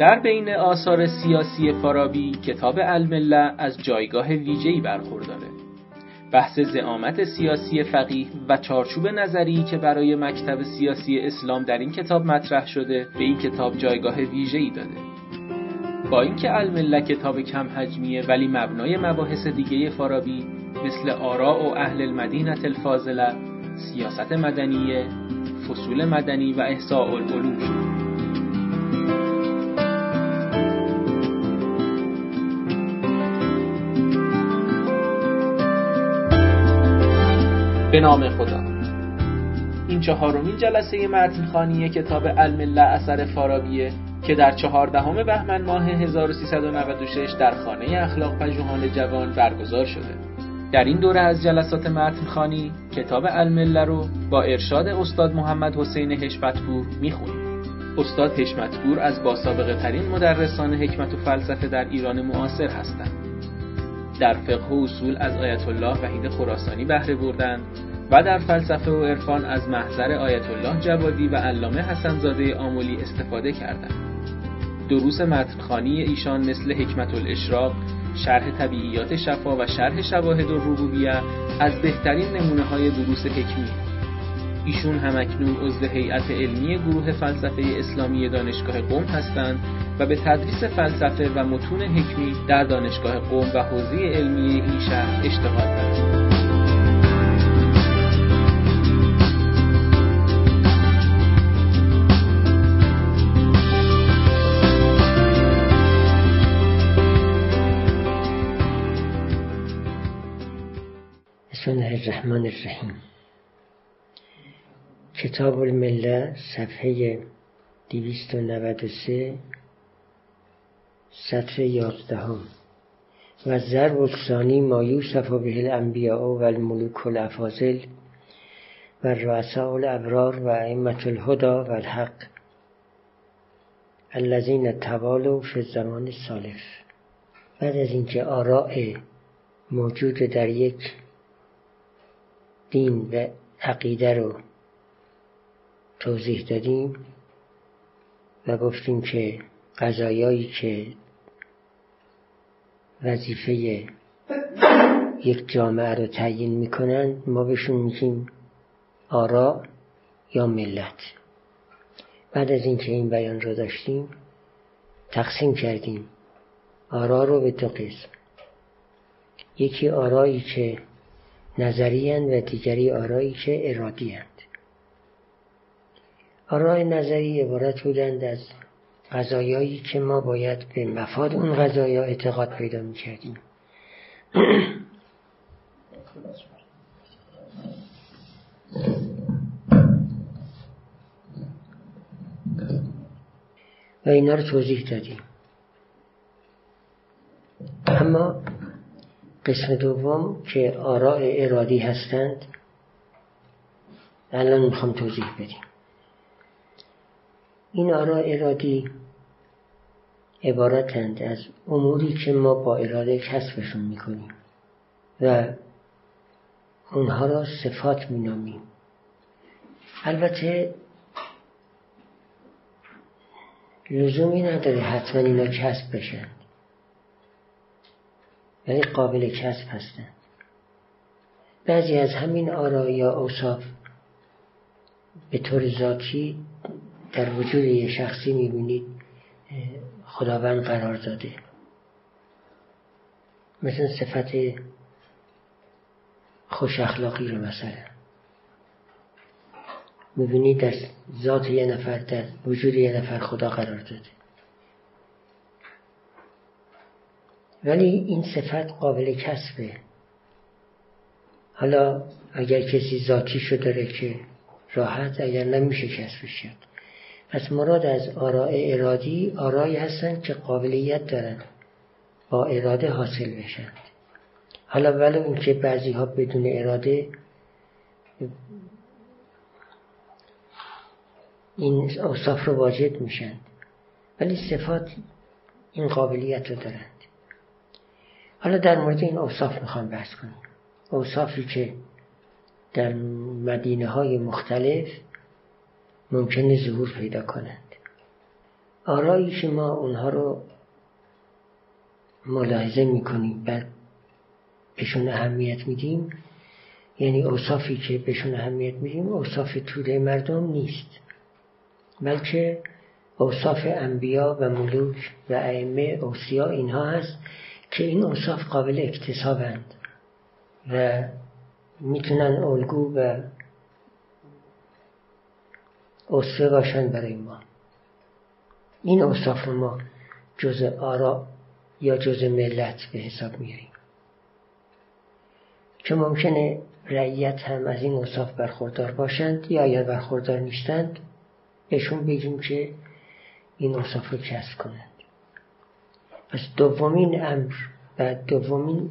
در بین آثار سیاسی فارابی کتاب المله از جایگاه ویژه‌ای برخورداره. بحث زعامت سیاسی فقیه و چارچوب نظری که برای مکتب سیاسی اسلام در این کتاب مطرح شده به این کتاب جایگاه ویژه‌ای داده. با اینکه المله کتاب کم حجمیه ولی مبنای مباحث دیگه فارابی مثل آراء و اهل المدینه الفاضله سیاست مدنیه فصول مدنی و احساء العلوم. شد به نام خدا. این چهارمین جلسه متنخانی کتاب المله اثر فارابیه که در چهاردهم بهمن ماه 1396 در خانه اخلاق پژوهان جوان برگزار شده. در این دوره از جلسات متنخانی کتاب المله رو با ارشاد استاد محمد حسین حشمتپور می‌خونیم. استاد حشمتپور از باسابقه ترین مدرسان حکمت و فلسفه در ایران معاصر هستند. در فقه و اصول از آیت الله وحید خراسانی بهره بردند و در فلسفه و عرفان از محضر آیت الله جوادی و علامه حسنزاده آمولی استفاده کردند. دروس متنخانی ایشان مثل حکمت الاشراق، شرح طبیعیات شفا و شرح شواهد الربوبیه از بهترین نمونه های دروس حکمی ایشون همکنون عضو هیئت علمی گروه فلسفه اسلامی دانشگاه قم هستند و به تدریس فلسفه و متون حکمی در دانشگاه قم و حوزه علمی این شهر اشتغال دارند. بسم الله الرحمن الرحیم کتاب المله صفحه 293 سطر یازدهم. و ضرب الثانی ما یوسف به الانبیاء و الملوک الافاضل و رؤساء الابرار و ائمه الهدى و الحق الذین توالوا فی الزمان السالف بعد از اینکه آراء موجود در یک دین و عقیده رو توضیح دادیم و گفتیم که قضایایی که وظیفه یک جامعه رو تعیین می‌کنند ما بهشون میگیم آرا یا ملت. بعد از اینکه این بیان رو داشتیم تقسیم کردیم. آرا رو به دو قسم. یکی آرایی که نظری و دیگری آرایی که ارادی. آرای نظری عبارت بودند از غذایایی که ما باید به مفاد اون غذایا اعتقاد پیدا می کردیم و اینا رو توضیح دادیم. اما قسم دوم که آراء ارادی هستند الان می‌خوام توضیح بدیم. این آراء ارادی عبارتند از اموری که ما با اراده کسبشون می‌کنیم و اونها را صفات مینامیم. البته لزومی نداره حتما اینا کسب بشن. یعنی قابل کسب هستند بعضی از همین آرا یا اوصاف به طور ذاتی در وجود یه شخصی می‌بینید خداوند قرار داده. مثل صفت خوش اخلاقی رو مثلا. می‌بینید در ذات یه نفر در وجود یه نفر خدا قرار داده. ولی این صفت قابل کسبه. حالا اگر کسی ذاتیشو داره که راحت اگر نمیشه کسبش کرد پس مراد از آراء ارادی آرایی هستند که قابلیت دارن با اراده حاصل بشن حالا ولو اینکه بعضی ها بدون اراده این اوصاف رو واجد میشن ولی صفات این قابلیت رو دارن حالا در مورد این اوصاف می‌خوام بحث کنیم اوصافی که در مدینه های مختلف ممکنه ظهور پیدا کنند آرایی که ما اونها رو ملاحظه می‌کنیم. بعد بهشون اهمیت میدیم. یعنی اوصافی که بهشون اهمیت میدیم اوصاف توده مردم نیست. بلکه اوصاف انبیا و ملوک و ائمه اوسیا اینها هست که این اوصاف قابل اکتسابند و می‌تونن الگو و اسوه باشن برای ما. این اوصاف ما جز آرا یا جز ملت به حساب میاریم. که ممکنه رعیت هم از این اوصاف برخوردار باشند یا اگر برخوردار نیستند بهشون بگیم که این اوصاف رو کسب کنند. پس دومین امر و دومین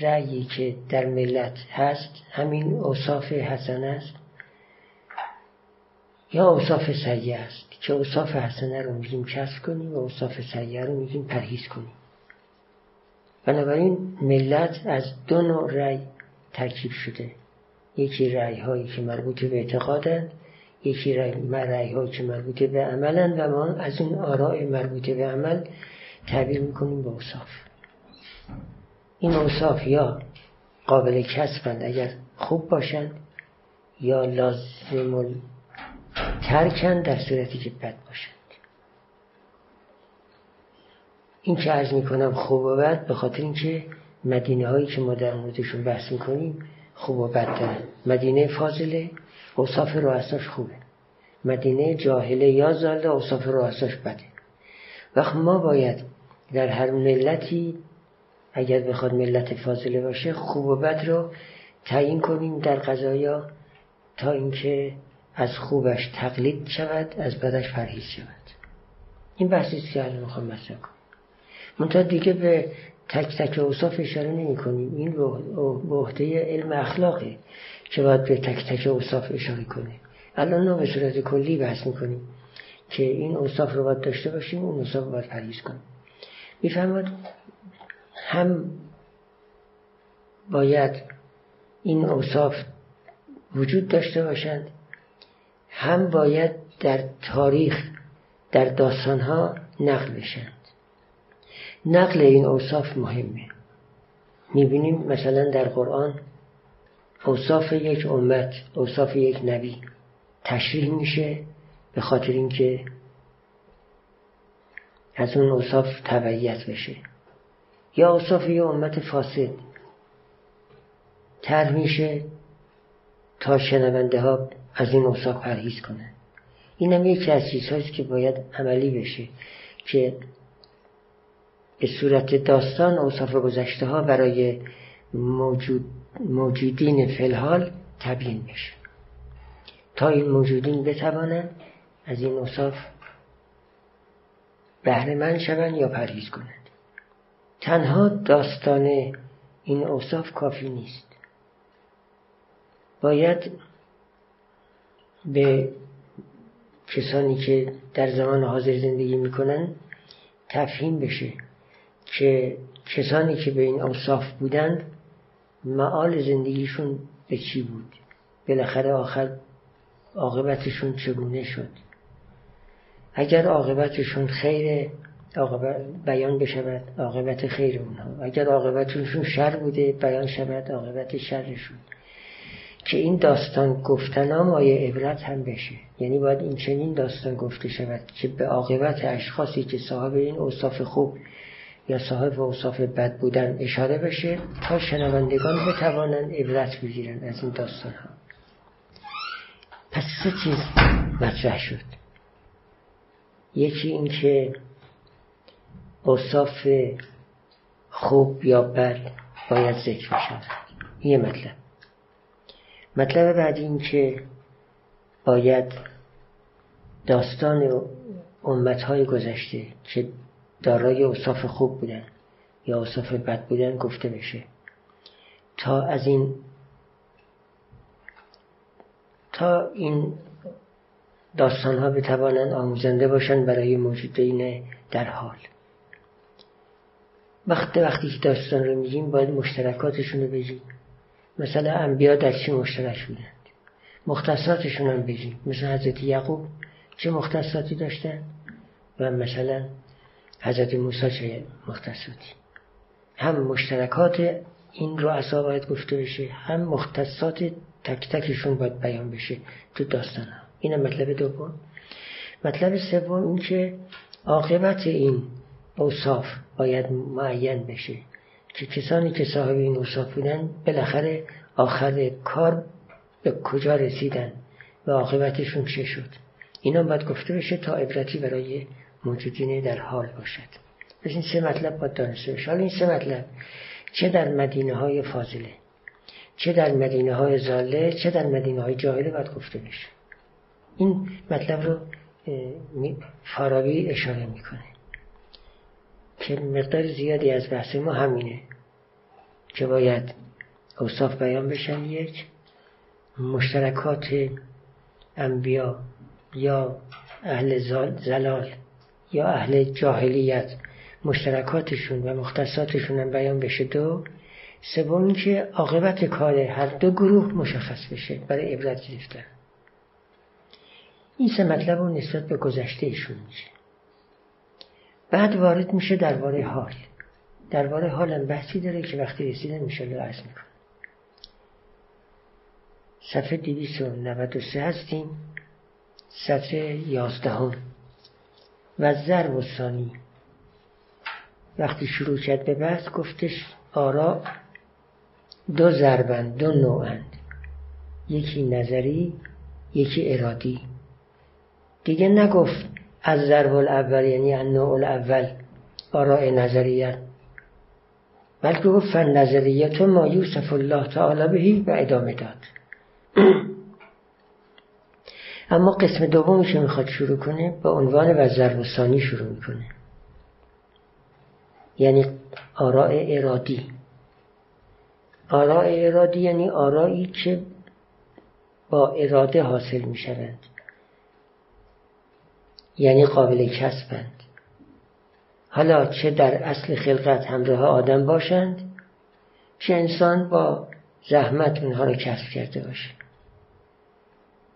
رأیی که در ملت هست همین اوصاف حسن است. یا اوصاف سیه است که اوصاف حسنه رو میگیم کسب کنیم و اوصاف سیه رو میگیم پرهیز کنیم. بنابراین ملت از دو نوع رأی ترکیب شده. یکی رأی هایی که مربوط به اعتقادند یکی رأی هایی که مربوط به عملند و ما از این آراء مربوط به عمل تعبیر می‌کنیم به اوصاف. این اوصاف یا قابل کسبند اگر خوب باشند یا لازم ترکن در صورتی که بد باشند این که عرض می‌کنم خوب و بد به خاطر اینکه مدینه هایی که ما در موردشون بحث می‌کنیم خوب و بد دارن. مدینه فاضله اوصاف رؤساش خوبه. مدینه جاهله یا زاله اوصاف رؤساش بده. وقت ما باید در هر ملتی اگر بخواد ملت فاضله باشه خوب و بد رو تعیین کنیم در قضایا تا اینکه از خوبش تقلید شود از بدش پرهیز شود. این بحثی که الان می‌خوام مطرح کنم. دیگه به تک تک اوصاف اشاره نمی کنیم. این به عهده علم اخلاقه که باید به تک تک اوصاف اشاره کنه الان نه به صورت کلی بحث می‌کنیم که این اوصاف رو باید داشته باشیم اون اوصاف رو باید پرهیز کنیم. می‌فهمد هم باید این اوصاف وجود داشته باشند هم باید در تاریخ در داستانها نقل بشند نقل این اوصاف مهمه. می‌بینیم مثلا در قرآن اوصاف یک امت اوصاف یک نبی تشریح میشه به خاطر اینکه از اون اوصاف تبعیت بشه. یا اوصاف یک امت فاسد تر میشه تا شنونده ها از این اوصاف پرهیز کنن. این هم یکی از چیزهاییست که باید عملی بشه که به صورت داستان اوصاف گذشته ها برای موجود موجودین فلحال تبیین بشه. تا این موجودین بتوانند از این اوصاف بهره من شوند یا پرهیز کنند. تنها داستان این اوصاف کافی نیست. باید به کسانی که در زمان حاضر زندگی می‌کنن تفهیم بشه که کسانی که به این اوصاف بودند معال زندگیشون به چی بود؟ بالاخره آخر عاقبتشون چگونه شد؟ اگر عاقبتشون خیر بیان بشود عاقبت خیر اونها. اگر عاقبتشون شر بوده بیان شود عاقبت شرشون. که این داستان گفتن مایه عبرت هم بشه. یعنی باید این چنین داستان گفته شود که به عاقبت اشخاصی که صاحب این اوصاف خوب یا صاحب اوصاف بد بودن اشاره بشه تا شنوندگان بتوانند عبرت بگیرن از این داستان ها. پس سه چیز مطرح شد. یکی این که اوصاف خوب یا بد باید ذکر بشن یه مطلب. مطلب بعد این که باید داستان امتهای گذشته که دارای اوصاف خوب بودن یا اوصاف بد بودن گفته بشه. تا از این تا این داستان ها بتوانند آموزنده باشند برای موجودین در حال. وقتی وقتی که داستان رو میگیم باید مشترکاتشون رو بگیم. مثلا انبیا در چی مشترک بودند مختصاتشون هم بگیم. مثل حضرت یعقوب چه مختصاتی داشتن؟ و مثلا حضرت موسی چه مختصاتی؟ هم مشترکات این رؤسا باید گفته بشه هم مختصات تک تکشون باید بیان بشه تو داستان ها این مطلب دوم. مطلب سوم این که عاقبت این اوصاف باید معین بشه. که کسانی که صاحب این اوصاف بودن بالاخره آخر کار به کجا رسیدن و عاقبتشون چه شد؟ اینا باید گفته بشه تا عبرتی برای موجودین در حال باشد. پس این سه مطلب باید دانسته بشه. حالا این سه مطلب چه در مدینه های فاضله چه در مدینه های زاله چه در مدینه های جاهله باید گفته بشه؟ این مطلب رو فارابی اشاره می‌کنه. که مقدار زیادی از بحث ما همینه که باید اوصاف بیان بشن. یک مشترکات انبیا یا اهل زلال یا اهل جاهلیت مشترکاتشون و مختصاتشون هم بیان بشه. دو سوم که عاقبت کار هر دو گروه مشخص بشه برای عبرت گرفتن. این سه مطلب رو نسبت به گذشتهشون میشه. بعد وارد میشه درباره حال. درباره هم بحثی داره که وقتی رسیده میشه عرض می‌کنه صفحه 293 هستیم. سطر یازدهم. و ضرب و ثانی. وقتی شروع کرد به بحث گفتش آرا دو ضربند دو نوعند. یکی نظری یکی ارادی. دیگه نگفت از ضرب الاول یعنی نوع الاول آراء نظریت بلکه گفت فن نظریت ما یوسف الله تعالی بهی و ادامه داد. اما قسم دومی که می‌خواد شروع کنه به عنوان و ثانی شروع می‌کنه. یعنی آراء ارادی. آراء ارادی یعنی آرایی که با اراده حاصل می‌شوند یعنی قابل کسبند. حالا چه در اصل خلقت همراه آدم باشند؟ چه انسان با زحمت اونها رو کسب کرده باشه؟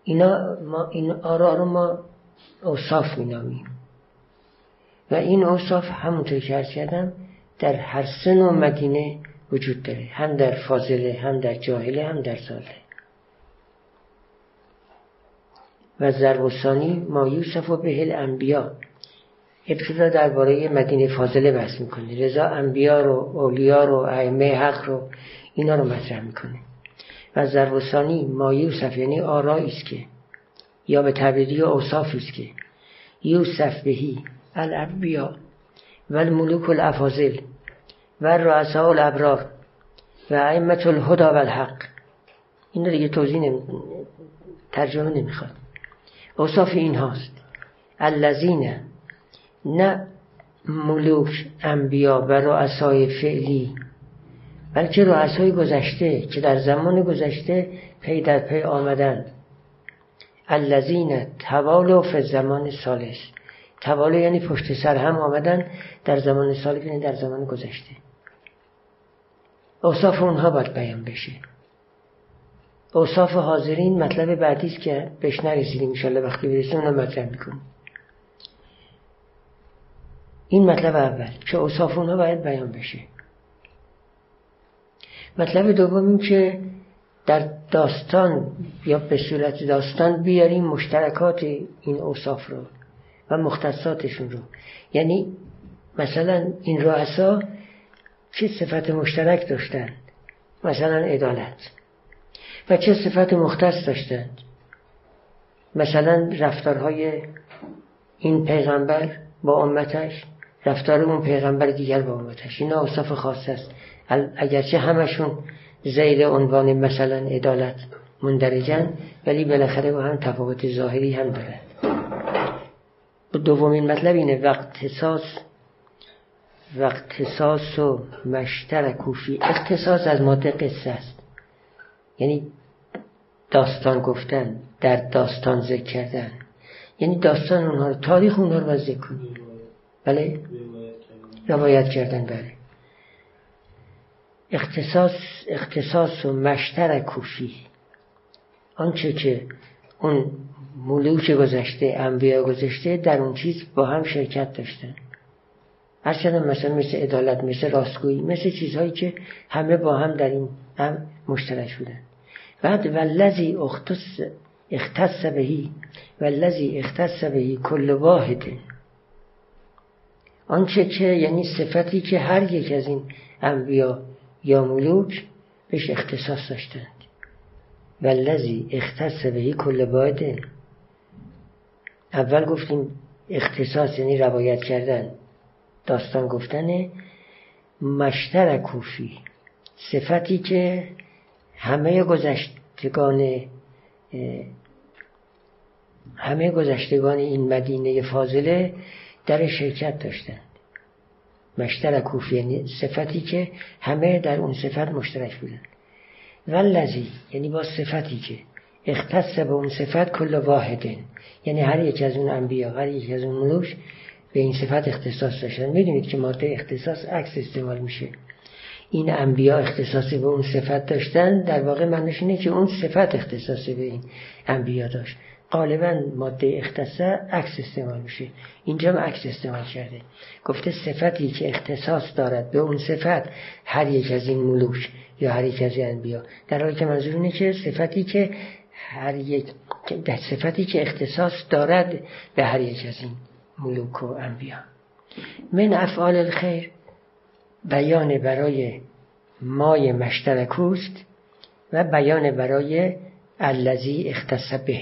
اینا ما این آرا رو ما اوصاف مینامیم. و این اوصاف همونطور که ارز کردم در هر سه نوع مدینه وجود داره. هم در فاضله هم در جاهله هم در ساله و ضربستانی ما یوسف و بهل انبیا. ابتدا درباره مدینه فاضله بحث می‌کنه. رضا انبیا رو اولیا رو ائمه حق رو اینا رو مطرح می‌کنه. و ضربستانی ما یوسف یعنی آرایی است که یا به تعبیری اوصافی است که یوسف بهی الانبیا و الملوک الافاضل و رؤساء الابرار و ائمه الهدا و الحق. این دیگه توضیح ترجمه نمی‌خواد. اوصاف این هاست. الذین نه ملوک انبیا و رؤسای فعلی. بلکه رؤسای گذشته که در زمان گذشته پی در پی آمدند. الذین توالو فی زمان سالس توالو یعنی پشت سر هم آمدن در زمان سالس یعنی در زمان گذشته. اوصاف اونها باید بیان بشه. اوصاف حاضرین مطلب بعدی است که بهش نرسیدیم انشالله وقتی برسیم اونو مطرح می‌کنیم. این مطلب اول که اوصاف اونها باید بیان بشه. مطلب دوم این که در داستان یا به صورت داستان بیاریم مشترکات این اوصاف رو و مختصاتشون رو. یعنی مثلا این رؤسا چه صفت مشترک داشتند مثلا عدالت. و چه صفت مختص داشتند مثلا رفتارهای این پیغمبر با امتش رفتار اون پیغمبر دیگر با امتش. این اوصاف خاص است. اگرچه همشون زیر عنوان مثلا عدالت مندرجن ولی بالاخره با هم تفاوت ظاهری هم دارد دومین مطلب اینه وقت احساس وقت و مشتر کوفی اختصاص از ماده قصه است. یعنی داستان گفتن در داستان ذکر کردن. یعنی داستان اونها رو تاریخ اونها رو ذکر کنی بله؟ روایت کردن بله. اختصاص اختصاص و مشتر کوفی. آنچه که اون ملوک گذشته انبیا گذشته در اون چیز با هم شرکت داشتن. هرچند مثلا مثل عدالت مثل راستگویی مثل چیزهایی که همه با هم در این هم مشترک بودن. بعد والذی اختص اختص بهی والذی اختص بهی کل واحد. آنچه که یعنی صفتی که هر یک از این انبیا یا ملوک بهش اختصاص داشتند. والذی اختص بهی کل واحد. اول گفتیم اختصاص یعنی روایت کردن. داستان گفتن مشتر کوفی صفتی که همه گذشتگان همه گذشتگان این مدینه فاضله در شرکت داشتند. مشتر کوفی یعنی صفتی که همه در اون صفت مشترک بودند. ولذی یعنی با صفتی که اختص به اون صفت کل واحده یعنی هر یک از اون انبیا هر یک از اون ملوش به این صفت اختصاص داشتن. می‌دونید که ماده اختصاص عکس استعمال میشه. این انبیا اختصاصی به اون صفت داشتن در واقع معنیش اینه که اون صفت اختصاصی به این انبیا داشت. غالبا ماده اختصاص عکس استعمال میشه. اینجا هم عکس استعمال کرده. گفته صفتی که اختصاص دارد به اون صفت هر یک از این ملوک یا هر یک از انبیا. در حالی که منظور اینه که صفتی که هر یک صفتی که اختصاص دارد به هر یک از این ملوک و انبیا. من افعال الخیر. بیان برای مای مشترکوست و بیان برای الذی اختص به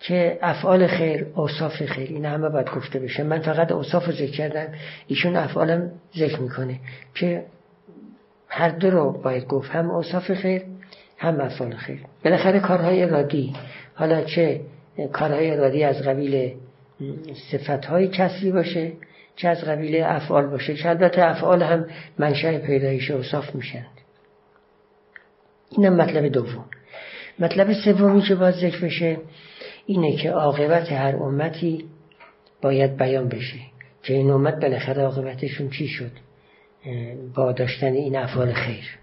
که افعال خیر اوصاف خیر این همه باید گفته بشه. من فقط اوصاف رو ذکر کردم ایشون افعالم ذکر می‌کنه که هر دو رو باید گفت هم اوصاف خیر هم افعال خیر. بالاخره کارهای ارادی حالا چه کارهای ارادی از قبیل صفتهای کسری باشه چه از قبیل افعال باشه که البته افعال هم منشأ پیدایش اوصاف میشند اینم مطلب دوم. مطلب سومی که باید ذکر بشه اینه که عاقبت هر امتی باید بیان بشه. که این امت بالاخره عاقبتشون چی شد؟ با داشتن این افعال خیر.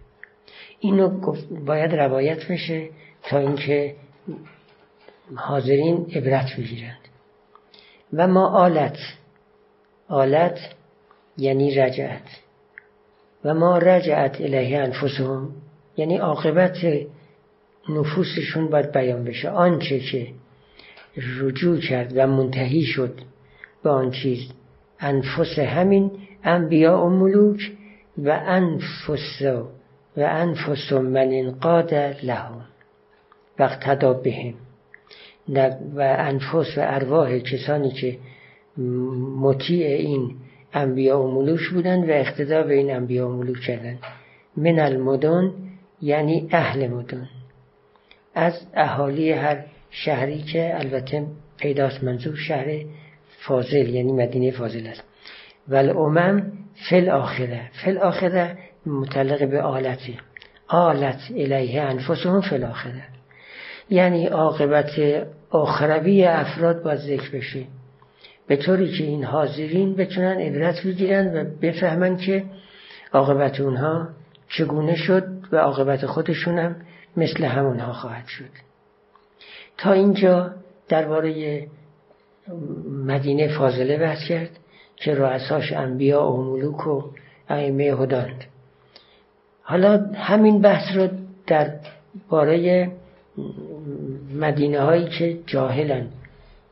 اینو باید روایت بشه تا اینکه حاضرین عبرت بگیرند. و ما آلت آلت یعنی رجعت. و ما رجعت الیه انفسهم یعنی عاقبت نفوسشون باید بیان بشه. آنچه که رجوع کرد و منتهی شد به آن چیز انفس همین انبیاء و ملوک و انفس و انفس من انقاد لهم. و اقتدا بهم و انفس و ارواح کسانی که مطیع این انبیاء و ملوک بودند و اقتدا به این انبیاء و ملوک کردند من المدن یعنی اهل مدن. از اهالی هر شهری که البته پیداست منظور شهر فاضل یعنی مدینه فاضل است. و الامم فل آخره فل آخره متعلق به آلتی آلت الیه انفسهم فل آخره یعنی عاقبت آخروی افراد باید ذکر بشه. به طوری که این حاضرین بتونن عبرت بگیرن و بفهمن که عاقبت اونها چگونه شد و عاقبت خودشون هم مثل همونها خواهد شد. تا اینجا درباره مدینه فاضله بحث کرد که رؤساش انبیا و ملوک و ائمه هداند. حالا همین بحث رو در باره مدینه هایی که جاهلن.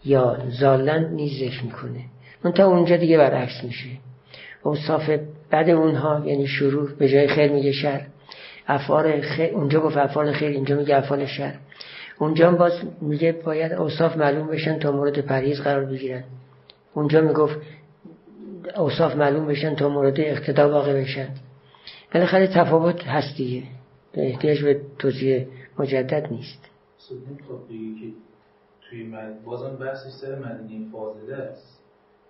یا زالن نیز ذکر می‌کنه. اون تا اونجا دیگه برعکس میشه. اوصاف بعد اونها یعنی شرور به جای خیر میگه شر. افعال خیر اونجا گفت افعال خیر اینجا میگه افعال شر. اونجا باز میگه باید اوصاف معلوم بشن تا مورد پرهیز قرار بگیرن. اونجا می‌گفت اوصاف معلوم بشن تا مورد اقتدا واقع بشن. بالاخره تفاوت هست دیگه. احتیاج به توضیح مجدد نیست. توی مد... بازم بحثش سر مدینه فاضله است.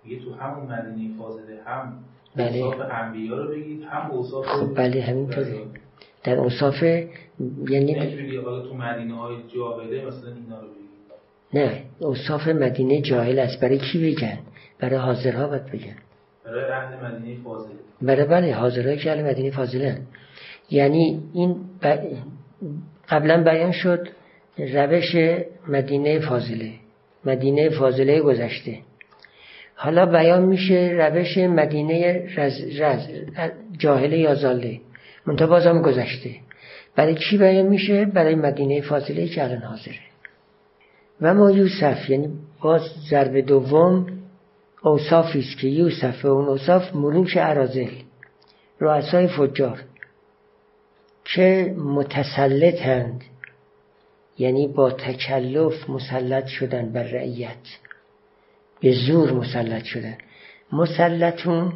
میگه تو همون مدینه فاضله هم بله. اوصاف انبیا رو بگید هم اوصاف خب بله همینطوره. در اوصاف یعنی حالا تو مدینه های جاهله مثلا اینا رو بگید. نه اوصاف مدینه جاهل است. برای کی بگن؟ برای حاضرها باید بگن. برای اهل مدینه فاضله. برای بله حاضرهای که اهل مدینه فاضله یعنی این ب... قبلا بیان شد روش مدینه فاضله مدینه فاضله گذشته. حالا بیان میشه روش مدینه رز رز جاهله یا زاله منتها بازم گذشته. برای چی بیان میشه؟ برای مدینه فاضله که الان حاضره. و ما یوسف یعنی باز ضرب دوم اوصافی است که یوسف و اون اوصاف ملوک عرازل رؤسای فجار که متسلطند. یعنی با تکلف مسلط شدن بر رعیت. به زور مسلط شدن. مسلطون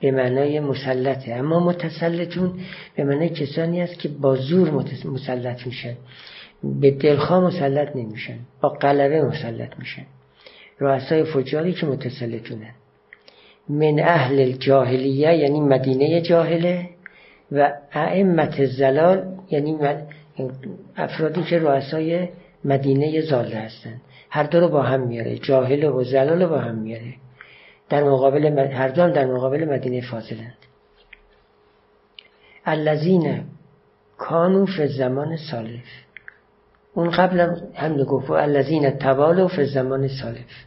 به معنای مسلطه. اما متسلطون به معنای کسانی است که با زور مسلط میشن. به دلخواه مسلط نمیشن. با قلبه مسلط میشن. رؤسای فجاری که متسلطونن من اهل الجاهلیه یعنی مدینه جاهله و ائمت زلال یعنی افرادی که رؤسای مدینه زاله هستند هر دو رو با هم میاره. جاهل و زلال رو با هم میاره. در مقابل هر دو در مقابل مدینه فاضلند. الذین کانو فی زمان سالف اون قبل هم گفت الذین توالو فی زمان سالف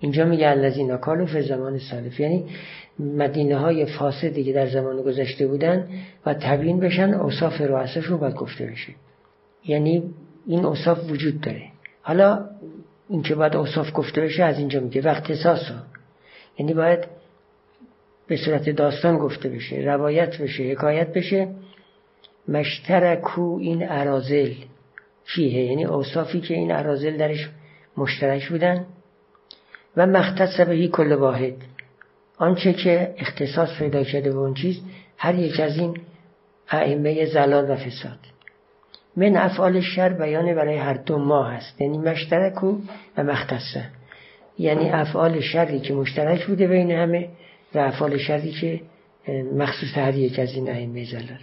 اینجا میگه الذین کانو فی زمان سالف. یعنی مدینه های فاسدی که در زمان گذشته بودن و تبیین بشن اوصاف رو باید گفته بشه. یعنی این اوصاف وجود داره. حالا این که باید اوصاف گفته بشه از اینجا میگه وقت احساس یعنی باید به صورت داستان گفته بشه روایت بشه حکایت بشه. مشترکو این ارازل. کیه؟ یعنی اوصافی که این ارازل درش مشترک بودن. و مختص بهی کل واحد. آنچه که اختصاص پیدا کرده به اون چیز هر یک از این ائمه زلال و فساد. من افعال شر بیان برای هر دو ماه هست یعنی مشترک و مختصه یعنی افعال شری که مشترک بوده بین همه و افعال شری که مخصوص هر یک از این ائمه زلال.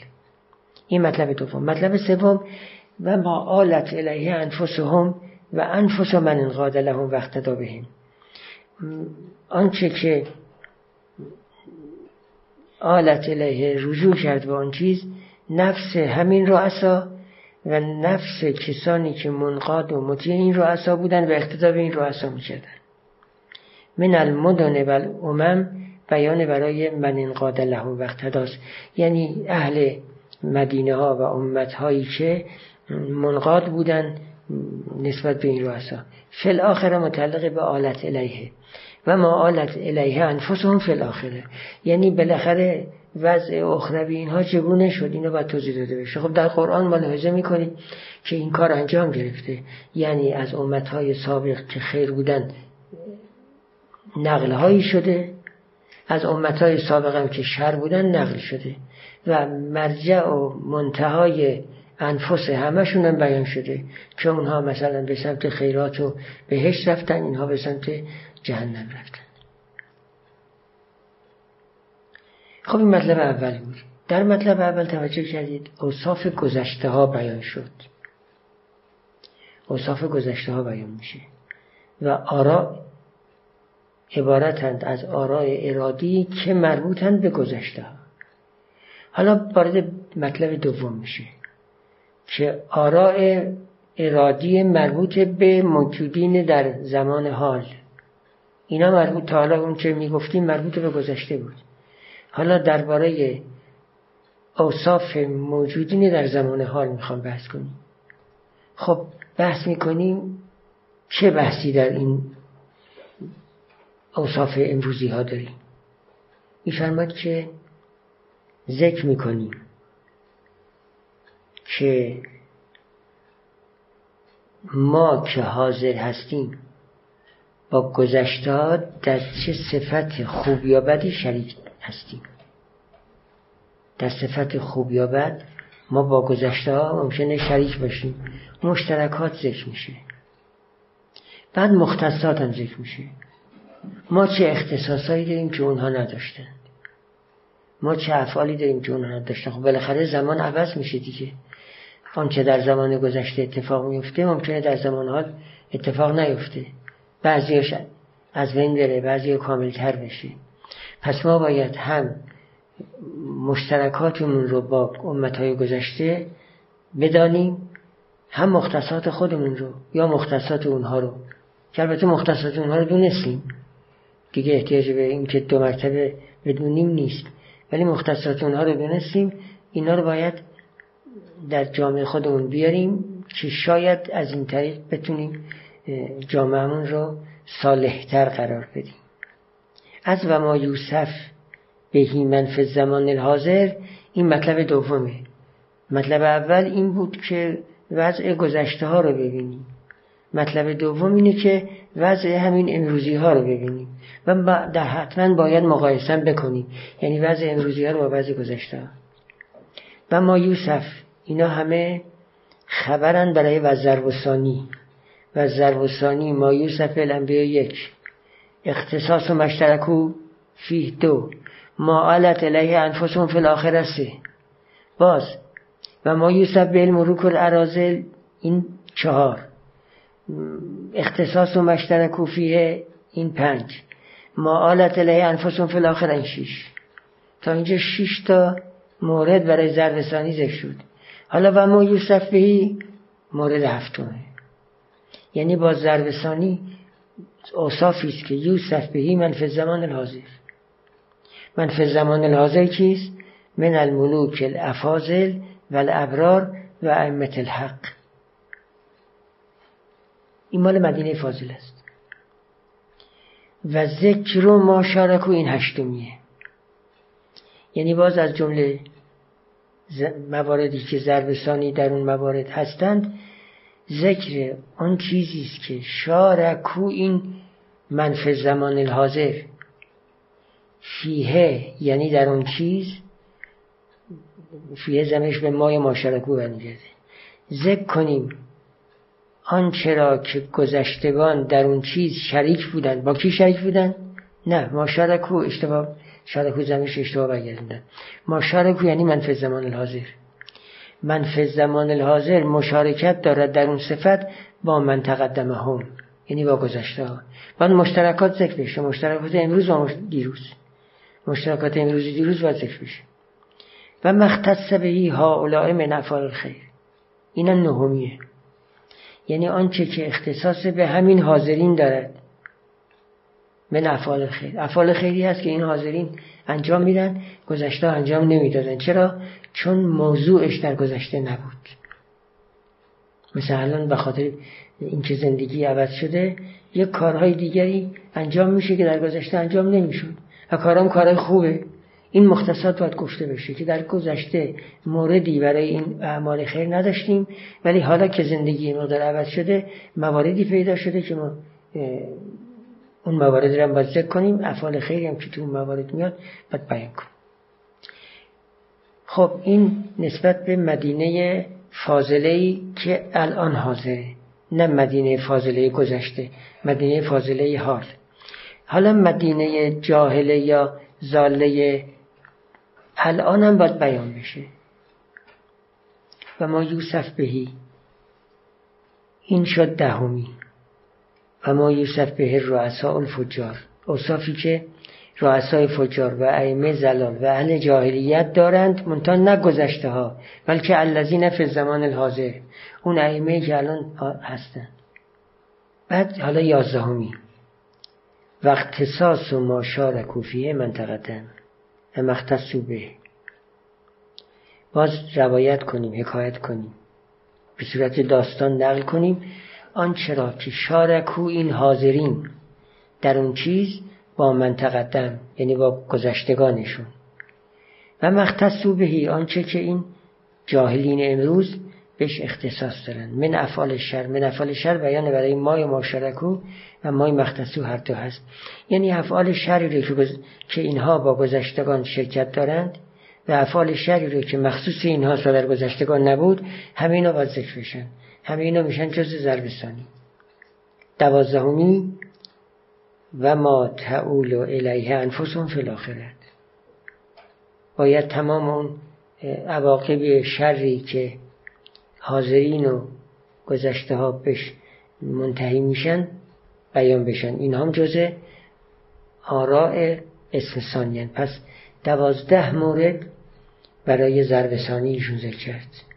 این مطلب دوم. مطلب سوم و ما آلت الیه انفسهم و انفس من انقاد لهم وقت بهم. آنچه که آلت الیه رجوع کرد به آن چیز نفس همین رؤسا و نفس کسانی که منقاد و مطیع این رؤسا بودن و اقتدا به این رؤسا می‌کردن من المدن و الامم بیان برای من انقاد وقت یعنی اهل مدینه ها و امت هایی که منقاد بودن نسبت به این رؤسا. فل آخر متعلق به آلت الیه. و ما آلت الیه انفسهم فل آخره یعنی بالاخره وضع اخروی اینها چگونه شد؟ اینو باید توضیح داده بشه. خب در قرآن ملاحظه می‌کنیم که این کار انجام گرفته. یعنی از امتهای سابق که خیر بودن نقل هایی شده. از امتهای سابق هم که شر بودن نقل شده. و مرجع و منتهای انفس همشون هم بیان شده که اونها مثلا به سمت خیرات و بهشت رفتن اینها به سمت جهنم رفتن. خب این مطلب اول بود. در مطلب اول توجه کردید اوصاف گذشته ها بیان شد. اوصاف گذشته ها بیان میشه. و آرا عبارتند از آراء ارادی که مربوطند به گذشته ها حالا وارد مطلب دوم میشه. که آراء ارادی مربوط به موجودین در زمان حال. اینا مربوط تا حالا اون که می‌گفتیم مربوط به گذشته بود. حالا درباره اوصاف موجودین در زمان حال می‌خوام بحث کنیم. خب بحث می‌کنیم چه بحثی در این اوصاف امروزی ها داریم؟ میفرماد که ذکر می‌کنیم. که ما که حاضر هستیم با گذشته در چه صفت خوب یا بدی شریک هستیم. در صفت خوب یا بد ما با گذشته ها ممکنه شریک باشیم. مشترکات ذکر میشه. بعد مختصات هم ذکر میشه. ما چه اختصاصایی داریم که اونها نداشتن ما چه افعالی داریم که اونها نداشتن خب بالاخره زمان عوض میشه دیگه. آنچه در زمان گذشته اتفاق میفته ممکنه در زمان حال اتفاق نیفته. بعضیش از بین بره بعضی کاملتر بشه. پس ما باید هم مشترکاتمون رو با امتهای گذشته بدانیم هم مختصات خودمون رو یا مختصات اونها رو. که البته مختصات اونها رو دونستیم. دیگه احتیاج به این که دو مرتبه بدونیم نیست. ولی مختصات اونها رو دونستیم اینا رو باید در جامعه خودمون بیاریم که شاید از این طریق بتونیم جامعهمون رو صالحتر قرار بدیم. از و ما یوسف بهی من فی زمان الحاضر این مطلب دومه. مطلب اول این بود که وضع گذشته ها رو ببینیم. مطلب دوم اینه که وضع همین امروزی ها رو ببینیم و در حتما باید مقایسه بکنیم. یعنی وضع امروزی ها رو با وضع گذشته ها و ما یوسف اینا همه خبرن برای وزر و ثانی. ما یوسف الانبیا یک. اختصاص و مشترکو فیه دو. ما علت الیه انفسهم فی الاخره سه. باز و ما یوسف به الملوک الارازل این چهار. اختصاص و مشترک فیه این پنج. ما آلت الیه انفسهم فی الاخره این شیش. تا اینجا شیش تا مورد برای زربسانی ذکر شد. حالا و ما یوسف بهی مورد هفتمه. یعنی با زربسانی اوصافی است که یوسف بهی من زمان الحاضر. من زمان الحاضر کیست؟ من الملوک الافاضل و الابرار و ائمه الحق. این مال مدینه فاضل است. و ذکر ما شارکو این هشتمیه. یعنی باز از جمله مواردی که ضربسانی در اون موارد هستند ذکر آن چیزی است که شارکو این منف زمان الحاضر. فیه یعنی در اون چیز فیه زمش به مای ماشارکو برمیگرده. ذکر کنیم آنچه را که گذشتگان در اون چیز شریک بودن با کی شریک بودن؟ نه ماشارکو اشتباه. شارکو زمش اشتباه برگردن ماشارکو یعنی منف زمان الحاضر. منف زمان الحاضر مشارکت دارد در اون صفت با من تقدمه هم یعنی با گذشته ها. بعد مشترکات ذکر بشه مشترکات امروز و دیروز. مشترکات امروز دیروز باید ذکر بشه. و مختص بهی ها اولای من افعال الخیر. این نهمیه. یعنی آنچه که اختصاص به همین حاضرین دارد. من افعال خیر. افعال خیری هست که این حاضرین انجام میدن گذشته انجام نمی‌دادن. چرا؟ چون موضوعش در گذشته نبود. مثل الان به خاطر اینکه زندگی عوض شده یک کارهای دیگری انجام میشه که در گذشته انجام نمی‌شد. و کارام کارهای خوبه. این مختصات باید گفته بشه که در گذشته موردی برای این اعمال خیر نداشتیم ولی حالا که زندگی ما در عوض شده مواردی پیدا شده که ما اون موارد رو هم باید ذکر کنیم. افعال خیری هم که تو اون موارد میاد باید بیان کنیم. خب این نسبت به مدینه فاضله که الان حاضره. نه مدینه فاضله گذشته مدینه فاضله حال. حالا مدینه جاهله یا زاله الان هم باید بیان بشه. و ما یوسف بهی. این شد دهمی. و ما یوسف به رؤساء الفجار. اوصافی که رؤسای فجار و ائمه زلال و اهل جاهلیت دارند منتها نگذشته ها بلکه الذین فی زمان الحاضر. اون ائمه که الان هستند. بعد حالا یازدهمی. و اختصاص و ما کوفیه منطقتن. و به. باز روایت کنیم حکایت کنیم. به صورت داستان نقل کنیم. آنچه را که شارکو این حاضرین. در اون چیز با من تقدم یعنی با گذشتگانشون. و مختصو بهی آنچه که این جاهلین امروز بهش اختصاص دارن. من افعال شر من افعال شر بیان برای مای ماشرکو و مای مختصو هر دو هست. یعنی افعال شری رو که اینها با گذشتگان شرکت دارند و افعال شری رو که مخصوص اینها در گذشتگان نبود همه اینا باید ذکر بشن. همه اینا میشن جز ضربستانی دوازدهمی و ما تعول و الیه انفسون فی باید تمام اون عواقب شری که حاضرین و گذشته ها بهش منتهی میشن بیان بشن. این هم جزء آراء اسم پس دوازده مورد برای ضرب ایشون ذکر کرد.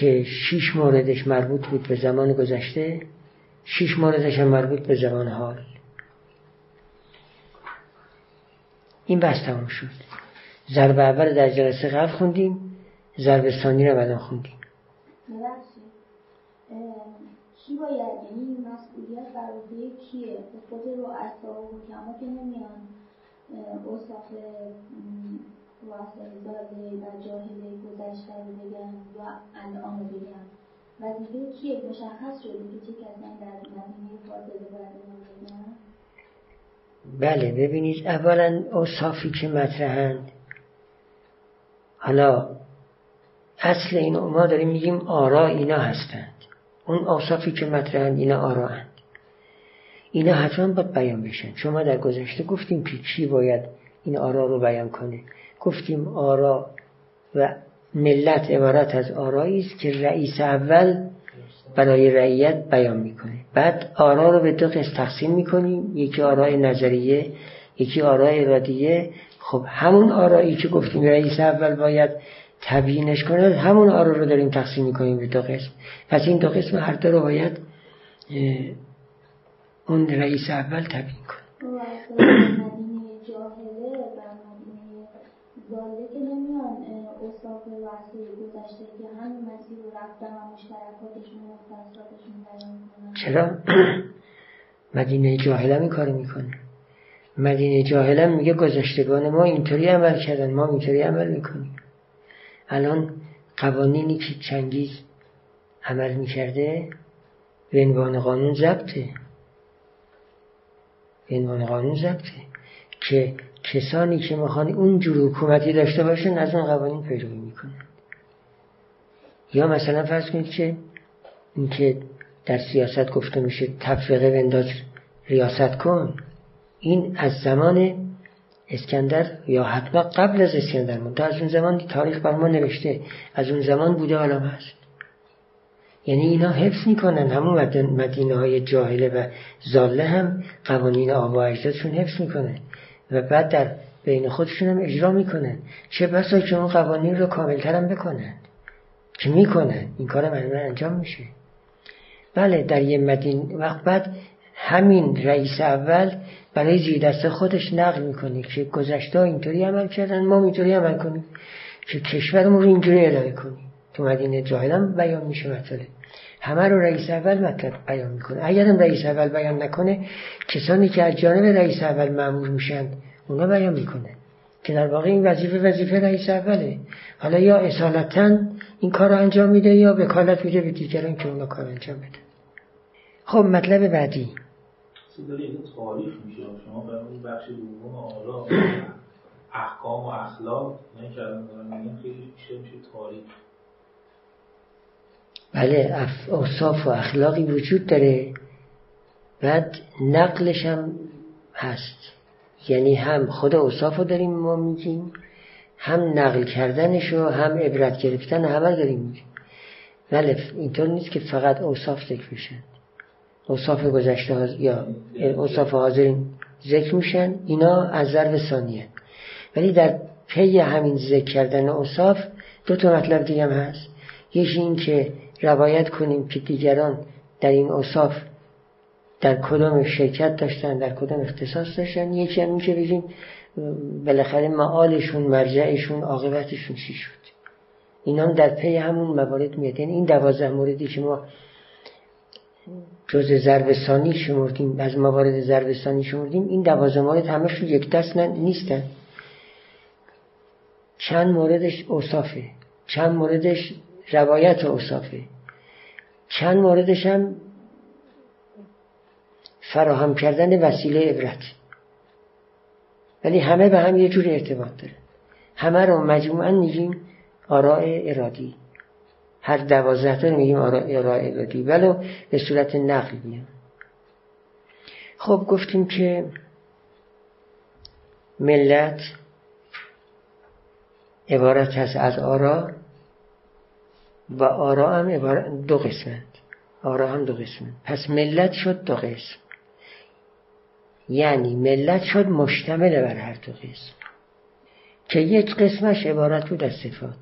که شیش موردش مربوط بود به زمان گذشته شیش موردش هم مربوط به زمان حال. این بحث تمام شد. ضرب اول در جلسه قبل خوندیم ضرب ثانی رو بعدا خوندیم. کی باید؟ یعنی مسئولیت نمیان رؤسای زاده و جاهله گذشته رو بگن یا الان رو بگن وظیفه کیه؟ مشخص شده که چه کسانی در مدینه فاضله باید بگن بله ببینید اولا اوصافی که مطرحند. حالا اصل این ما داریم میگیم آرا اینا هستند. اون اوصافی که مطرحند اینا آراند اینا حتما باید بیان بشن. شما در گذشته گفتیم که کی باید این آرا رو بیان کنه. گفتیم آرا و ملت عبارت از آرایی است که رئیس اول برای رعیت بیان می‌کنه. بعد آرا رو به دو قسم تقسیم می‌کنیم. یکی آرای نظریه یکی آرای ارادیه. خب همون آرایی که گفتیم رئیس اول باید تبیینش کنه همون آرا رو داریم تقسیم می‌کنیم به دو قسم پس این دو قسم هر دو رو باید اون رئیس اول تبیین کنه. چرا؟ مدینه جاهله این کار می‌کنه. مدینه جاهله میگه گذشتگان ما اینطوری عمل کردن ما اینطوری عمل می‌کنیم. الان قوانینی که چنگیز عمل می‌کرده به عنوان قانون ضبطه. به عنوان قانون ضبطه. که کسانی که می‌خوان اون جور حکومتی داشته باشن از اون قوانین پیروی می‌کنن. یا مثلا فرض کنید که اینکه در سیاست گفته میشه تفرقه بنداز ریاست کن. این از زمان اسکندر یا حتما قبل از اسکندر من تا از اون زمان تاریخ بر ما نوشته. از اون زمان بوده حالا هست. یعنی اینا حفظ می‌کنن. همون مدینه های جاهله و زاله هم قوانین آبا اجدادشون حفظ می‌کنن. و بعد در بین خودشون هم اجرا می‌کنن. چه بسا که اون قوانین رو کاملتر هم بکنن. که می‌کنن. این کار معلومه انجام میشه. بله در یه مدین وقت بعد همین رئیس اول برای زیر دست خودش نقل می‌کنه که گذشته اینطوری عمل کردن ما اینطوری عمل کنیم. که کشورمون رو اینجوری اداره کنیم. تو مدینه جاهلم بیان میشه مطلب همه رو رئیس اول مطلب بیان می‌کنه. اگرم رئیس اول بیان نکنه کسانی که از جانب رئیس اول معمول میشن اونا بیان می‌کنه. که در واقع این وظیفه وظیفه رئیس اوله. حالا یا اصالتا این کار رو انجام میده یا وکالت میده به دیگران که اونا کار انجام بده. خب مطلب بعدی. تاریخ میشه. شما به اون بخش دوم آرا احکام و اخلاق نه که الان خیلی میشه تاریخ. بله اوصاف و اخلاقی وجود داره. بعد نقلش هم هست. یعنی هم خود اوصاف رو داریم ما میگیم هم نقل کردنش و هم عبرت گرفتن همه داریم میگیم. بله اینطور نیست که فقط اوصاف ذکر میشن. اوصاف گذشته یا اوصاف حاضرین ذکر میشن اینا از ضرب ثانیه. ولی در پی همین ذکر کردن اوصاف دو تا مطلب دیگه هم هست. یکی این که روایت کنیم که دیگران در این اصاف در کدام شرکت داشتن در کدام اختصاص داشتن. یکی هم که بگیم بالاخره معالشون مرجعشون عاقبتشون چی شد؟ اینا در پی همون موارد میاد. یعنی این دوازده موردی که ما جز ضرب شمردیم از موارد ضرب شمردیم این دوازده مورد همشون یک دست نیستن. چند موردش اوصافه؟ چند موردش روایت اوصافه؟ چند موردش هم فراهم کردن وسیله عبرت. ولی همه به هم یه جور ارتباط داره. همه رو مجموعا میگیم آراء ارادی. هر دوازده تا میگیم آراء ارادی. ولو به صورت نقل میاد خب گفتیم که ملت عبارت هست از آرا و آرا هم دو قسمت. آرا هم دو قسمت. پس ملت شد دو قسم. یعنی ملت شد مشتمل بر هر دو قسم. که یک قسمش عبارت بود از صفات.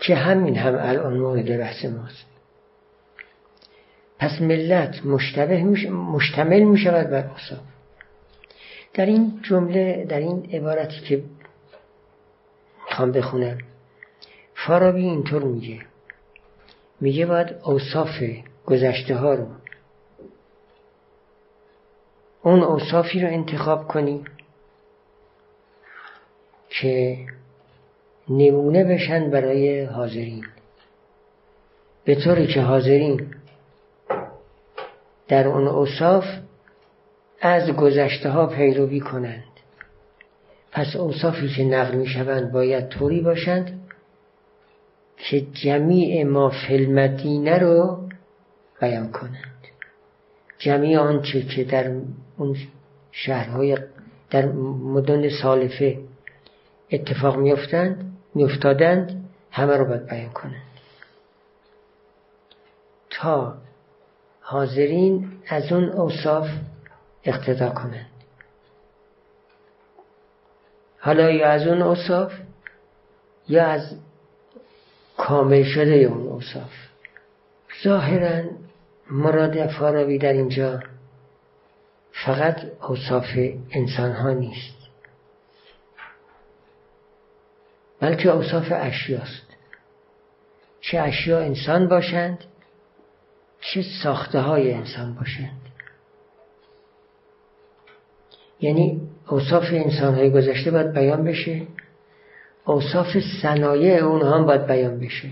که همین هم الان مورد بحث ماست. پس ملت مشتبه مشتمل می شود بر اوصاف در این جمله در این عبارتی که خوام بخونم فارابی اینطور میگه. میگه باید اوصاف گذشته ها رو اون اوصافی رو انتخاب کنی که نمونه بشن برای حاضرین. به طوری که حاضرین در اون اوصاف از گذشته ها پیروی کنند. پس اوصافی که نقل می شوند باید طوری باشند که جمیع ما فلمدینه رو بیان کنند. جمیع آنچه که در اون شهرهای در مدن سالفه اتفاق میافتند میافتادند همه رو باید بیان کنند. تا حاضرین از اون اوصاف اقتدا کنند. حالا یا از اون اوصاف یا از کامل شده اون اوصاف ظاهرا مراد فارابی در اینجا فقط اوصاف انسان ها نیست. بلکه اوصاف اشیاست. چه اشیا انسان باشند چه ساخته های انسان باشند. یعنی اوصاف انسان های گذشته باید بیان بشه. اوصاف صنایع اونها هم باید بیان بشه.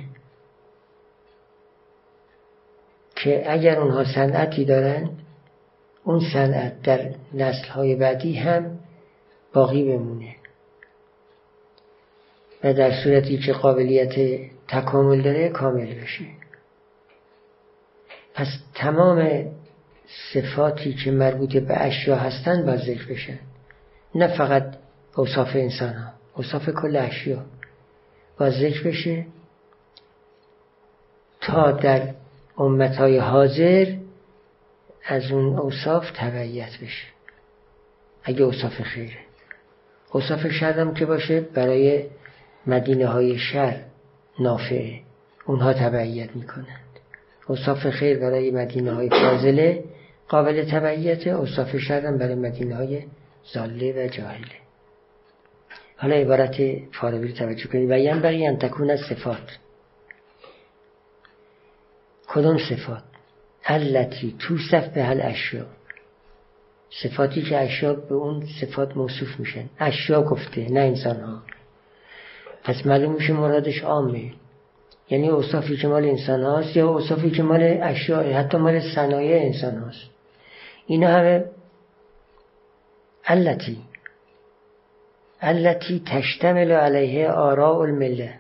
که اگر اونها صنعتی دارند اون صنعت در نسل های بعدی هم باقی بمونه. و در صورتی که قابلیت تکامل داره کامل بشه. پس تمام صفاتی که مربوط به اشیا هستند باید ذکر بشن. نه فقط اوصاف انسان ها اوصاف کل اشیا. باید ذکر بشه تا در امتهای حاضر از اون اوصاف تبعیت بشه. اگه اوصاف خیره. اوصاف شر هم که باشه برای مدینه های شر نافعه. اونها تبعیت می‌کنند. اوصاف خیر برای مدینه های فاضله قابل تبعیت اوصاف شر هم برای مدینه های زاله و جاهله. حالا عبارت فارابی رو توجه کنید. و ینبغی ان تکون صفات. کدوم صفات؟ التي توصف به هل اشیا صفاتی که اشیا به اون صفات موصوف میشن. اشیا گفته نه انسان ها پس معلوم میشه مرادش عامه. یعنی اوصافی که مال انسان هاست یا اوصافی که مال اشیا حتی مال صنایع انسان هاست اینا همه التي التي تشتمل علیه آراء المله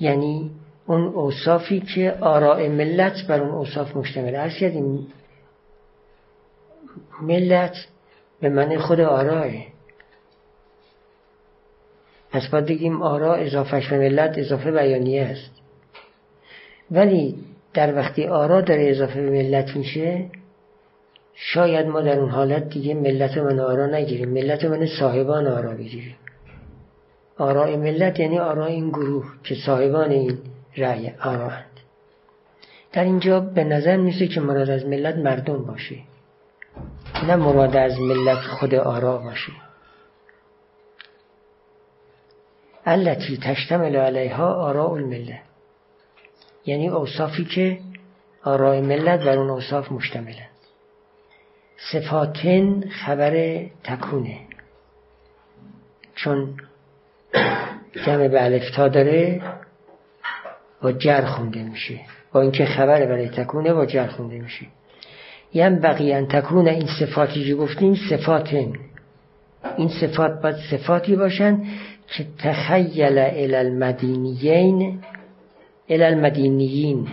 یعنی اون اوصافی که آراء ملت بر اون اوصاف مشتمل ارز کردیم ملت به من خود آراه پس باید بگیم آرا اضافهش به ملت اضافه بیانیه است. ولی در وقتی آرا داره اضافه به ملت میشه شاید ما در اون حالت دیگه ملت من آرا نگیریم ملت من صاحبان آرا بگیریم. آراء ملت یعنی آرا این گروه که صاحبان این رأی آراند. در اینجا به نظر میسه که مراد از ملت مردم باشه. نه مراد از ملت خود آرا باشه. التي تشتمل علیها آراء المله یعنی اوصافی که آراء ملت بر اون اوصاف مشتملند صفاتن خبر تکونه. چون جمع به الفتا داره با جر خونده میشه. با اینکه خبر برای تکونه با جر خونده میشه. یم بقیان تکونه این صفاتی که گفتیم صفاتن. این صفات باید صفاتی باشن که تخیل الى المدینیین الى المدینیین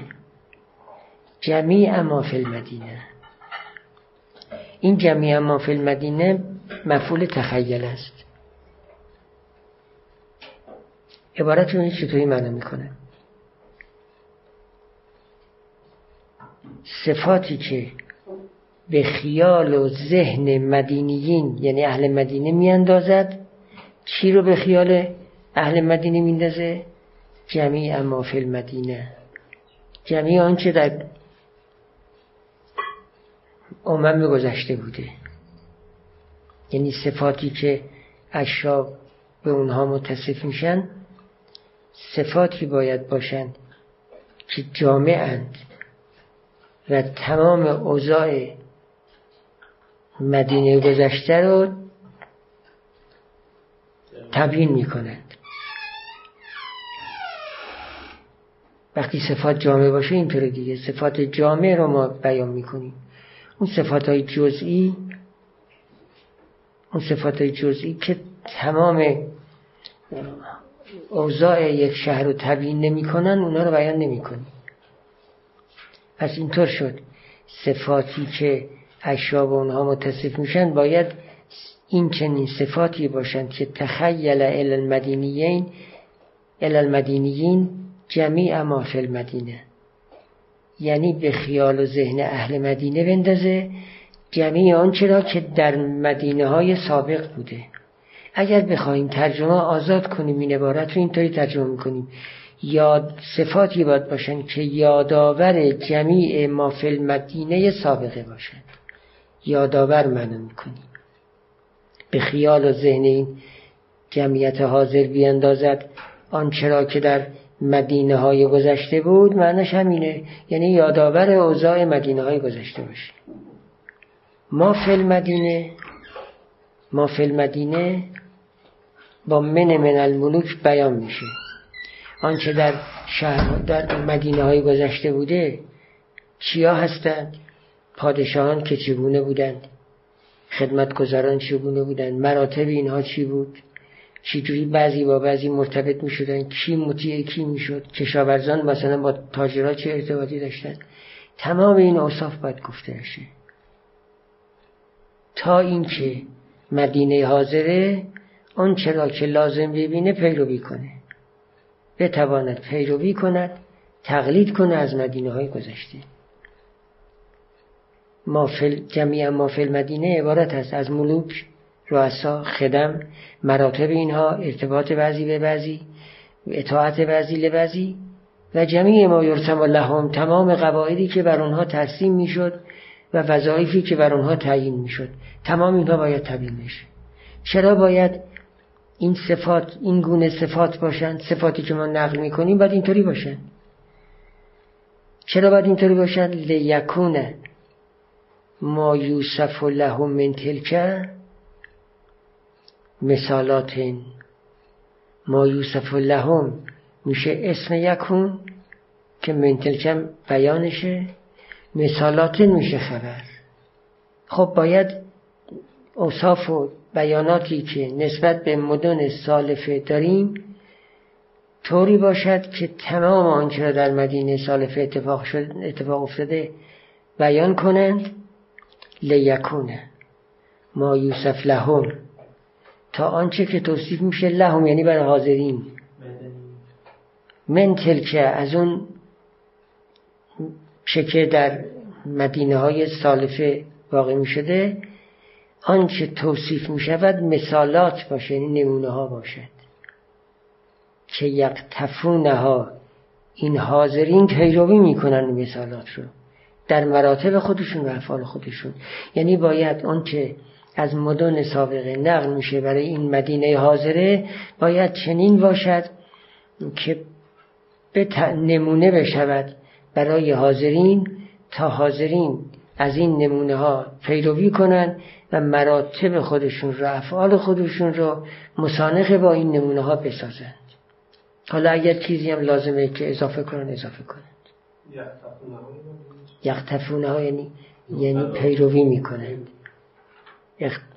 جمیع ما فی المدینه. این جمیع ما فی المدینه مفعول تخیل است. عبارت رو چطوری معنی می‌کنه؟ صفاتی که به خیال و ذهن مدینیین یعنی اهل مدینه میاندازد چی رو به خیال اهل مدینه میندازه؟ جمیع ما فی المدینه. جمیع آنچه در امم گذشته بوده. یعنی صفاتی که اشراب به اونها متصف میشن صفاتی باید باشند که جامعند و تمام اوضاع مدینه گذشته رو تبیین می‌کنند. وقتی صفات جامع باشه اینطوره دیگه. صفات جامع رو ما بیان می‌کنیم. اون صفات های جزئی اون صفات های جزئی که تمام اوضاع یک شهر رو تبیین نمی‌کنن اونا رو بیان نمی‌کنیم پس اینطور شد. صفاتی که اشراب اونها متصف میشن باید این چنین صفاتی باشند که تخیل ال المدینیین ال المدینیین جمیع ما فی المدینه. یعنی به خیال و ذهن اهل مدینه بندازه جمیع آنچه را که در مدینه های سابق بوده. اگر بخوایم ترجمه آزاد کنیم این عبارت رو اینطوری ترجمه می‌کنیم. یاد صفاتی باید باشن که یادآور جمیع ما فی المدینه سابقه باشند یادآور منو می‌کنیم. به خیال و ذهن این جمعیت حاضر بیاندازد آنچه را که در مدینه های گذشته بود معنیش همینه. یعنی یادآور اوضاع مدینه های گذشته باشه. ما فی المدینه ما فی المدینه با من من الملوک بیان میشه. آنچه در شهر در مدینه های گذشته بوده چیا هستند؟ پادشاهان که چگونه بودند؟ خدمتگزاران چگونه بودند؟ مراتب اینها چی بود؟ چجوری بعضی با بعضی مرتبط می شدن کی مطیع کی می شد کشاورزان مثلا با تاجرها چه ارتباطی داشتن؟ تمام این اوصاف باید گفته بشه. تا اینکه مدینه حاضره آن چرا که لازم ببینه پیروی کنه. بتواند پیروی کند تقلید کنه از مدینه های گذشته. مافل جمعی مافل مدینه عبارت است از ملوک رؤسا خدم مراتب اینها ارتباط بعضی به بعضی اطاعت بعضی لبعضی و جمعی ما یرسم لهم تمام قواعدی که بر آنها ترسیم می‌شد و وظایفی که بر آنها تعیین می‌شد. تمام اینها باید تبیین بشه. چرا باید این صفات این گونه صفات باشند صفاتی که ما نقل می‌کنیم باید اینطوری باشن. چرا باید اینطوری باشن؟ لیکونه ما یوسف لهم من تلکه مثالات ما یوسف لهم میشه اسم یکون که من تلکه بیانشه. مثالات میشه خبر. خب باید اوصاف و بیاناتی که نسبت به مدن سالفه داریم طوری باشد که تمام آنچه را در مدینه سالفه اتفاق, شد، اتفاق افتاده بیان کنند. لیکونه. ما یوسف لهم تا آنچه که توصیف میشه لهم یعنی برای حاضرین. من تلکه از اون چه در مدینه های سالفه واقع می شده آنچه توصیف می شود مثالات باشه یعنی نمونه ها باشد. که یقتفونه ها این حاضرین پیروی می‌کنن مثالات رو. در مراتب خودشون و افعال خودشون. یعنی باید آنچه از مدن سابقه نقل میشه برای این مدینه حاضره باید چنین باشد که به نمونه بشود برای حاضرین تا حاضرین از این نمونه ها پیروی کنند و مراتب خودشون رو افعال خودشون رو مسانخ با این نمونه ها بسازند. حالا اگر چیزی هم لازمه که اضافه کنن اضافه کنند یختفونه ها یعنی یعنی پیروی می‌کنند.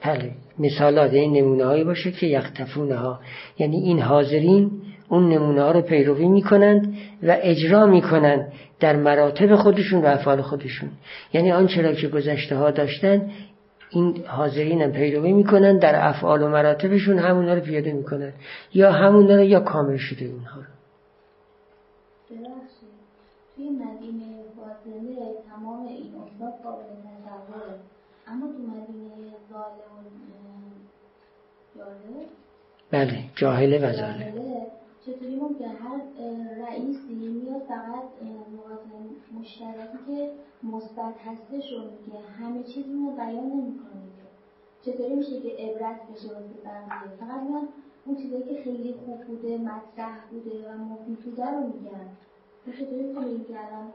بله. مثالات این نمونه هایی باشه که یختفونه ها یعنی این حاضرین اون نمونه ها رو پیروی می‌کنند و اجرا می‌کنند در مراتب خودشون و افعال خودشون. یعنی آنچه را که گذشته ها داشتن این حاضرین هم پیروی می‌کنن در افعال و مراتبشون همون رو پیاده می‌کنن یا همون رو یا کامل شده اونها رو. توی مدینه بله جاهله و ظالم چطوری ممکن هر رئیسی میاد فقط نقاط مشترکی که مثبت هستش رو میگه. همه چیز رو بیان نمی‌کنه چطوری میشه که عبرت بشه واسه بقیه؟ فقط میان اون چیزایی که خیلی خوب بوده مطرح بوده و مفید بوده رو میگن. چطوری می‌تونه که الان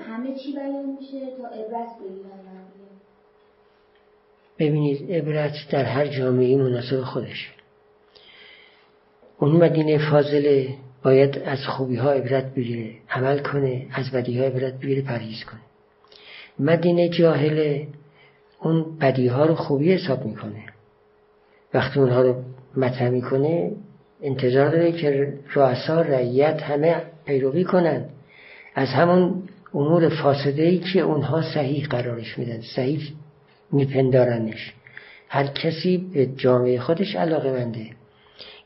همه چی بیان میشه تا عبرت بگیرن؟ ببینید عبرت در هر جامعه مناسب خودش. اون مدینه فاضله باید از خوبی ها عبرت بگیره عمل کنه از بدی ها عبرت بگیره پرهیز کنه. مدینه جاهله اون بدی ها رو خوبی حساب می‌کنه. وقتی اونها رو مطرح می‌کنه انتظار داره که رؤسا رعیت همه پیروی کنند. از همون امور فاسده ای که اونها صحیح قرارش میدن صحیح میپندارنش. هر کسی به جامعه خودش علاقه منده.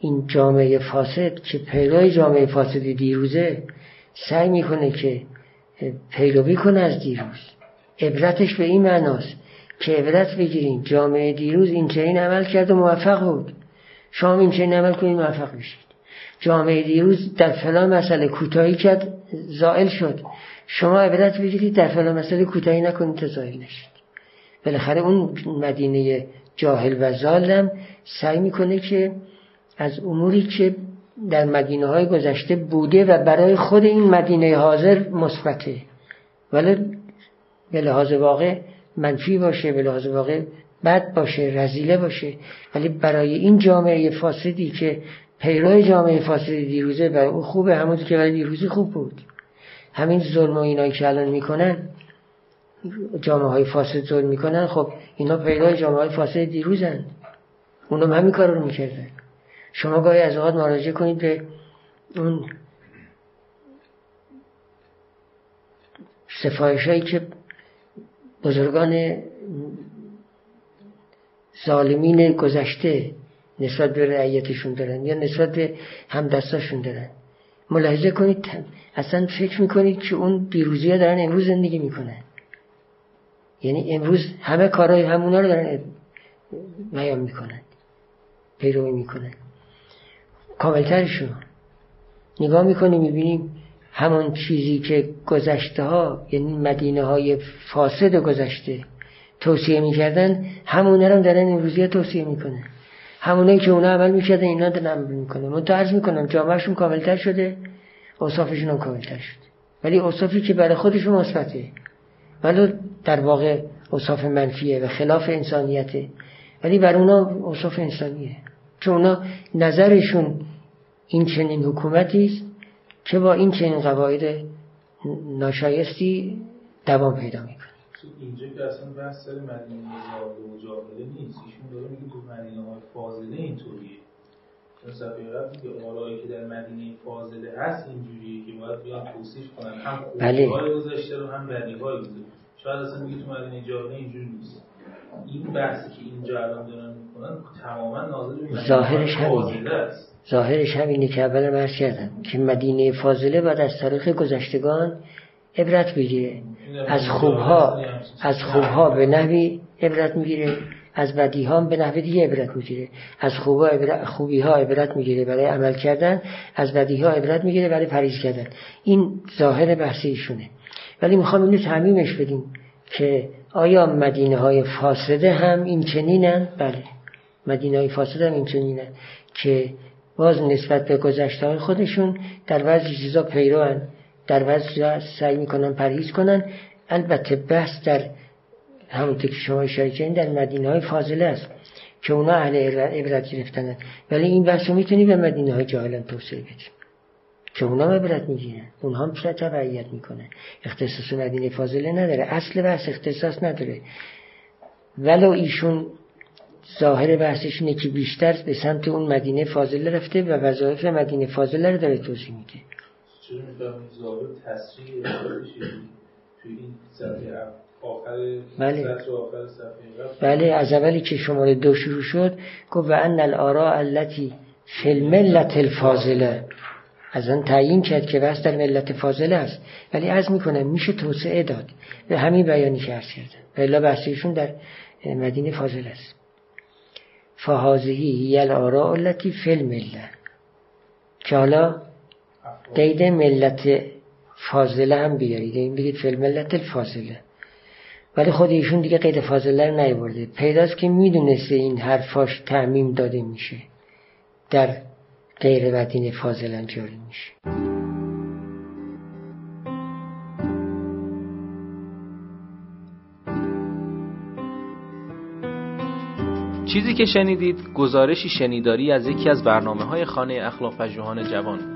این جامعه فاسد که پیروی جامعه فاسد دیروزه سعی می‌کنه که پیروی کنه از دیروز. عبرتش به این معناست که عبرت بگیریم جامعه دیروز این چنین عمل کرد و موفق بود. شما این چنین عمل کنید موفق بشید. جامعه دیروز در فلان مسئله کوتاهی کرد زائل شد. شما عبرت بگیرید در فلان مسئله کوتاهی نکنید تا زائل نشید. بالاخره اون مدینه جاهل و ظالم سعی می‌کنه که از اموری که در مدینه های گذشته بوده و برای خود این مدینه حاضر مثبته. ولی به لحاظ واقع منفی باشه به لحاظ واقع بد باشه رزیله باشه. ولی برای این جامعه فاسدی که پیرو جامعه فاسد دیروزه برای او خوبه همون که برای دیروزی خوب بود. همین ظلم و اینایی که الان می‌کنن جامعه های فاسد ظلم می‌کنن خب اینا پیرو جامعه های فاسد دیروزن. اونم همین کار رو می‌کردن. شما گاهی از اوقات مراجعه کنید به اون سفایش هایی که بزرگان ظالمین گذشته نسبت به رعیتشون دارن یا نسبت به همدستاشون دارن. ملاحظه کنید اصلا فکر می‌کنید که اون دیروزی ها دارن امروز زندگی می‌کنن. یعنی امروز همه کارهای همونا رو دارن بیان می‌کنن پیروی می‌کنن. کاملترشون. نگاه می‌کنیم می‌بینیم همون چیزی که گذشته ها یعنی مدینه های فاسد گذشته توصیه می‌کردن همونه رو دارن امروزی توصیه می‌کنن. همونه که اونا عمل می‌کردن اینا دارن عمل می‌کنن. من عرض می‌کنم جامعهشون کاملتر شده اوصافشون هم کاملتر شده. ولی اوصافی که برای خودشون مثبته. ولی در واقع اوصاف منفیه و خلاف انسانیته. ولی بر اونا اوصاف انسانیه. چون اونا نظرشون این چنین حکومتی است که با این چنین قواعد ناشایستی دوام پیدا می‌کنه. اینجا که اصلا بحث سر مدینه زاده و جاهله نیست. ایشون داره میگه تو مدینه های فاضله اینطوریه. چون قبل میگه آرایی که در مدینه فاضله هست اینجوریه که باید بیان توصیف کنن. هم خوبی بله. های گذشته رو هم بدی های شاید اصلا میگه تو مدینه جاهله اینجوری نیست. این بحثی که اینجا الان دارن می‌کنن تماما ناظر به ظاهرش همینه. ظاهرش همینه که اول مرز کردم که مدینه فاضله باید از تاریخ گذشتگان عبرت بگیره از خوبها از خوبها به نحوی عبرت می‌گیره. از بدی ها به نحوی دیگه عبرت می‌گیره. از خوبها عبرت خوبی ها عبرت می‌گیره. برای عمل کردن از بدی ها عبرت می‌گیره. برای پریز کردن. این ظاهر بحث ایشونه. ولی می‌خوام اینو تعمیمش بدیم که آیا مدینه های فاسده هم این چنینن؟ بله مدینه های فاسده هم این چنینن که باز نسبت به گذشته های خودشون در بعضی چیزا پیروان در بعضی سعی می‌کنن پرهیز کنن. البته بحث در همونطور که شما اشاره کردین در مدینه های فاضله است که اونا اهل عبرت گرفتنن. ولی این بحث رو می‌تونی به مدینه های جاهلان توسعه بدیم که اونا عبرت می‌گیرن. اونها هم تبعیت می‌کنن. اختصاص مدینه فاضله نداره. اصل بحث اختصاص نداره. ولو ایشون ظاهر بحثش اینه که بیشتر به سمت اون مدینه فاضله رفته و وظایف مدینه فاضله رو داره توضیح میده. بله. بله از اولی که شماره دو شروع شد گفت و ان الارا التي فی الملت الفاضله. از آن تعیین کرد که بحث در ملت فاضله است ولی از می‌کنم میشه توسعه داد به همین بیانی که عرض کردن و بحثیشون در مدینه فاضله است. فهازهی هی الارا التي فی المله که حالا قید ملت فاضله هم بیارید. این بگید فیلم ملت الفاضله ولی خود ایشون دیگه قید فاضله رو نیورده پیداست که می‌دونسته این حرفاش تعمیم داده میشه. در غیر بدین فاضلا جاری میشه. چیزی که شنیدید گزارشی شنیداری از یکی از برنامه های خانه اخلاق پژوهان جوان.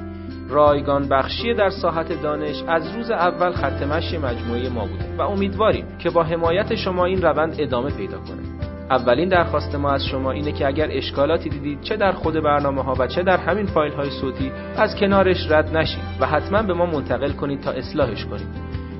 رایگان بخشی در ساحت دانش از روز اول خط مشی مجموعه ما بوده و امیدواریم که با حمایت شما این روند ادامه پیدا کنه. اولین درخواست ما از شما اینه که اگر اشکالاتی دیدید چه در خود برنامه ها و چه در همین فایل های صوتی از کنارش رد نشید و حتما به ما منتقل کنید تا اصلاحش کنید.